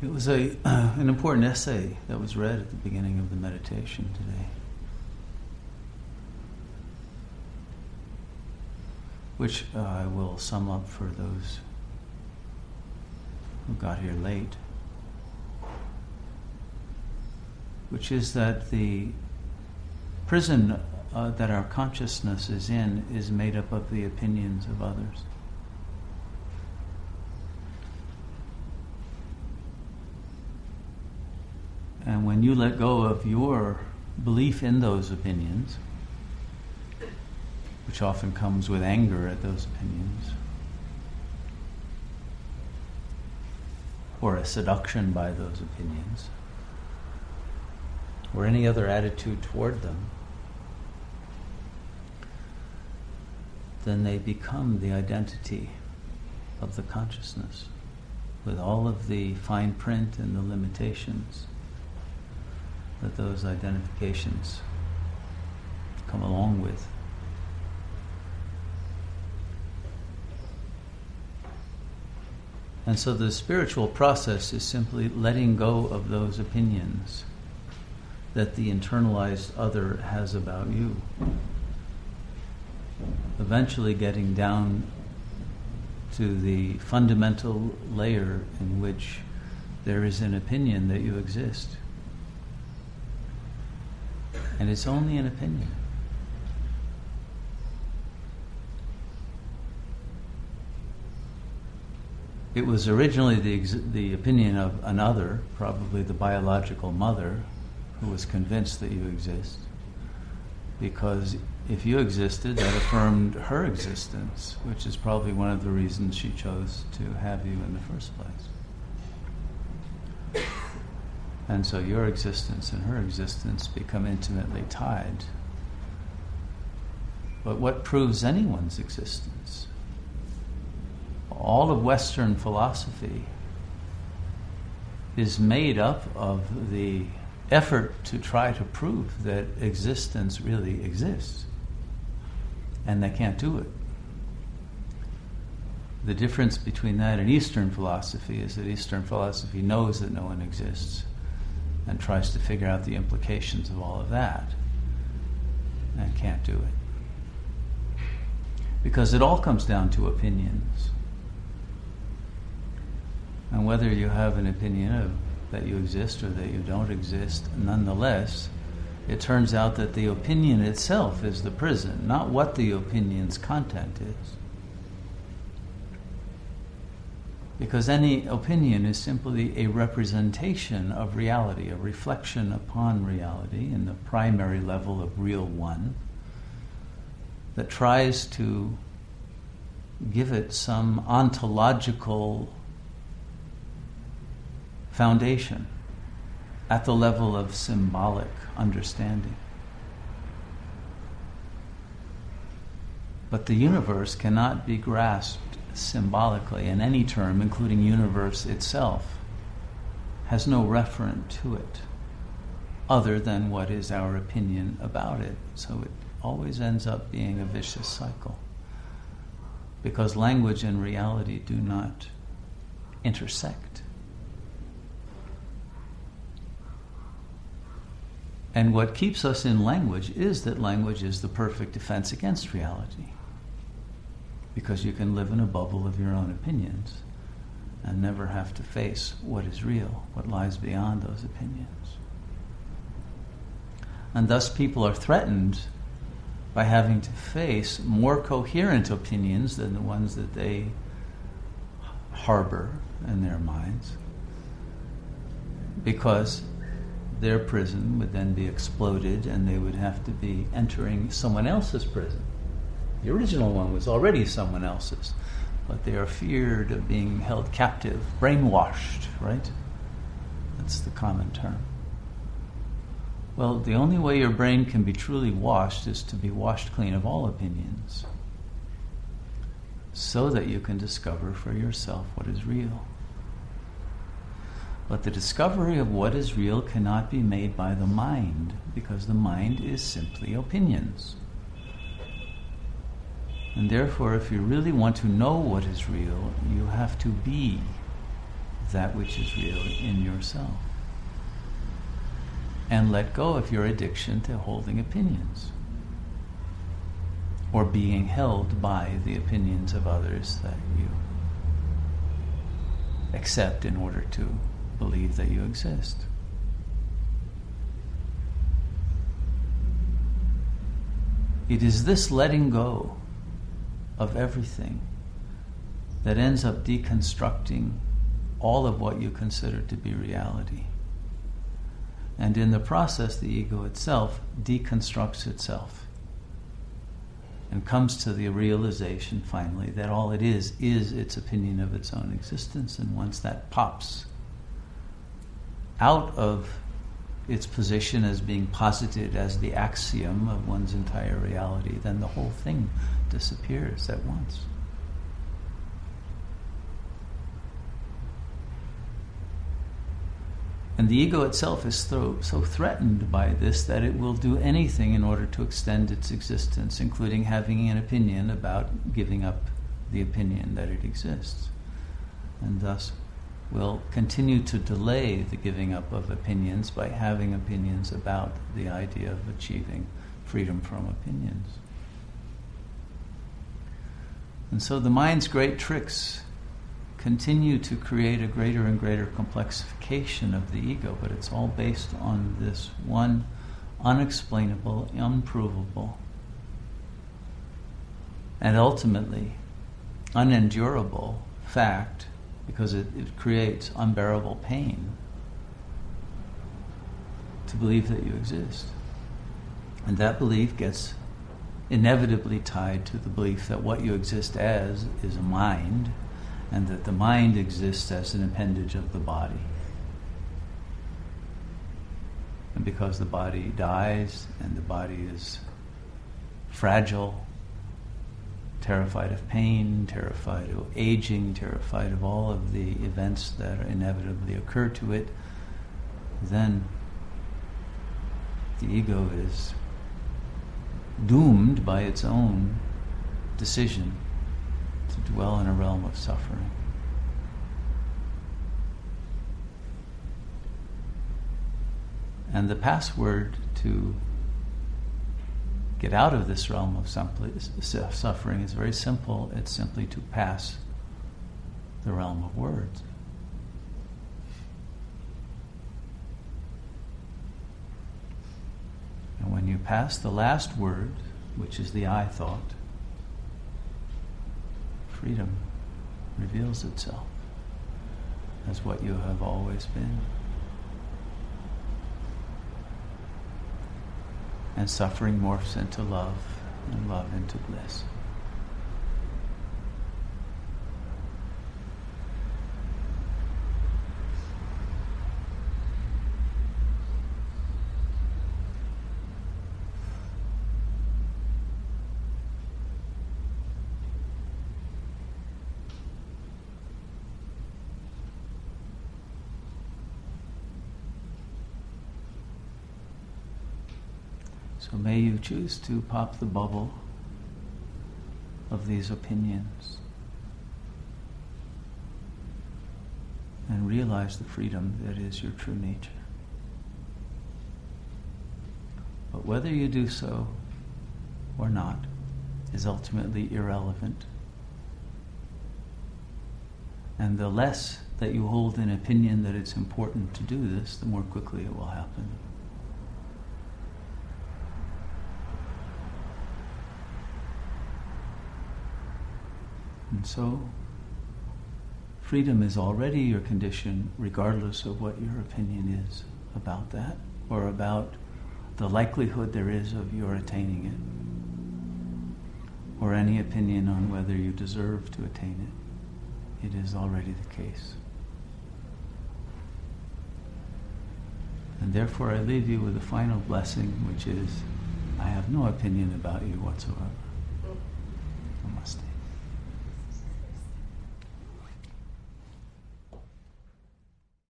It was a, uh, an important essay that was read at the beginning of the meditation today. Which uh, I will sum up for those who got here late. Which is that the prison uh, that our consciousness is in is made up of the opinions of others. And when you let go of your belief in those opinions, which often comes with anger at those opinions, or a seduction by those opinions, or any other attitude toward them, then they become the identity of the consciousness with all of the fine print and the limitations that those identifications come along with. And so the spiritual process is simply letting go of those opinions that the internalized other has about you. Eventually getting down to the fundamental layer in which there is an opinion that you exist. And it's only an opinion. It was originally the, the opinion of another, probably the biological mother, who was convinced that you exist. Because if you existed, that affirmed her existence, which is probably one of the reasons she chose to have you in the first place. And so your existence and her existence become intimately tied. But what proves anyone's existence? All of Western philosophy is made up of the effort to try to prove that existence really exists. And they can't do it. The difference between that and Eastern philosophy is that Eastern philosophy knows that no one exists and tries to figure out the implications of all of that and can't do it. Because it all comes down to opinions. And whether you have an opinion of that you exist or that you don't exist, nonetheless, it turns out that the opinion itself is the prison, not what the opinion's content is. Because any opinion is simply a representation of reality, a reflection upon reality in the primary level of real one that tries to give it some ontological foundation at the level of symbolic understanding. But the universe cannot be grasped symbolically, and any term, including universe itself, has no referent to it other than what is our opinion about it. So it always ends up being a vicious cycle. Because language and reality do not intersect. And what keeps us in language is that language is the perfect defense against reality because you can live in a bubble of your own opinions and never have to face what is real, what lies beyond those opinions. And thus, people are threatened by having to face more coherent opinions than the ones that they harbor in their minds because their prison would then be exploded and they would have to be entering someone else's prison. The original one was already someone else's, but they are feared of being held captive, brainwashed, right? That's the common term. Well, the only way your brain can be truly washed is to be washed clean of all opinions so that you can discover for yourself what is real. But the discovery of what is real cannot be made by the mind because the mind is simply opinions. And therefore, if you really want to know what is real, you have to be that which is real in yourself. And let go of your addiction to holding opinions or being held by the opinions of others that you accept in order to believe that you exist. It is this letting go of everything that ends up deconstructing all of what you consider to be reality. And in the process, the ego itself deconstructs itself and comes to the realization finally that all it is is its opinion of its own existence. And once that pops out of its position as being posited as the axiom of one's entire reality, then the whole thing disappears at once. And the ego itself is so, so threatened by this that it will do anything in order to extend its existence, including having an opinion about giving up the opinion that it exists. And thus will continue to delay the giving up of opinions by having opinions about the idea of achieving freedom from opinions. And so the mind's great tricks continue to create a greater and greater complexification of the ego, but it's all based on this one unexplainable, unprovable, and ultimately unendurable fact because it, it creates unbearable pain to believe that you exist. And that belief gets inevitably tied to the belief that what you exist as is a mind, and that the mind exists as an appendage of the body. And because the body dies and the body is fragile, terrified of pain, terrified of aging, terrified of all of the events that inevitably occur to it, then the ego is doomed by its own decision to dwell in a realm of suffering. And the password to get out of this realm of suffering is very simple. It's simply to pass the realm of words. And when you pass the last word, which is the I thought, freedom reveals itself as what you have always been. And suffering morphs into love, and love into bliss. So may you choose to pop the bubble of these opinions and realize the freedom that is your true nature. But whether you do so or not is ultimately irrelevant. And the less that you hold an opinion that it's important to do this, the more quickly it will happen. And so, freedom is already your condition, regardless of what your opinion is about that, or about the likelihood there is of your attaining it, or any opinion on whether you deserve to attain it. It is already the case. And therefore, I leave you with a final blessing, which is I have no opinion about you whatsoever. Namaste.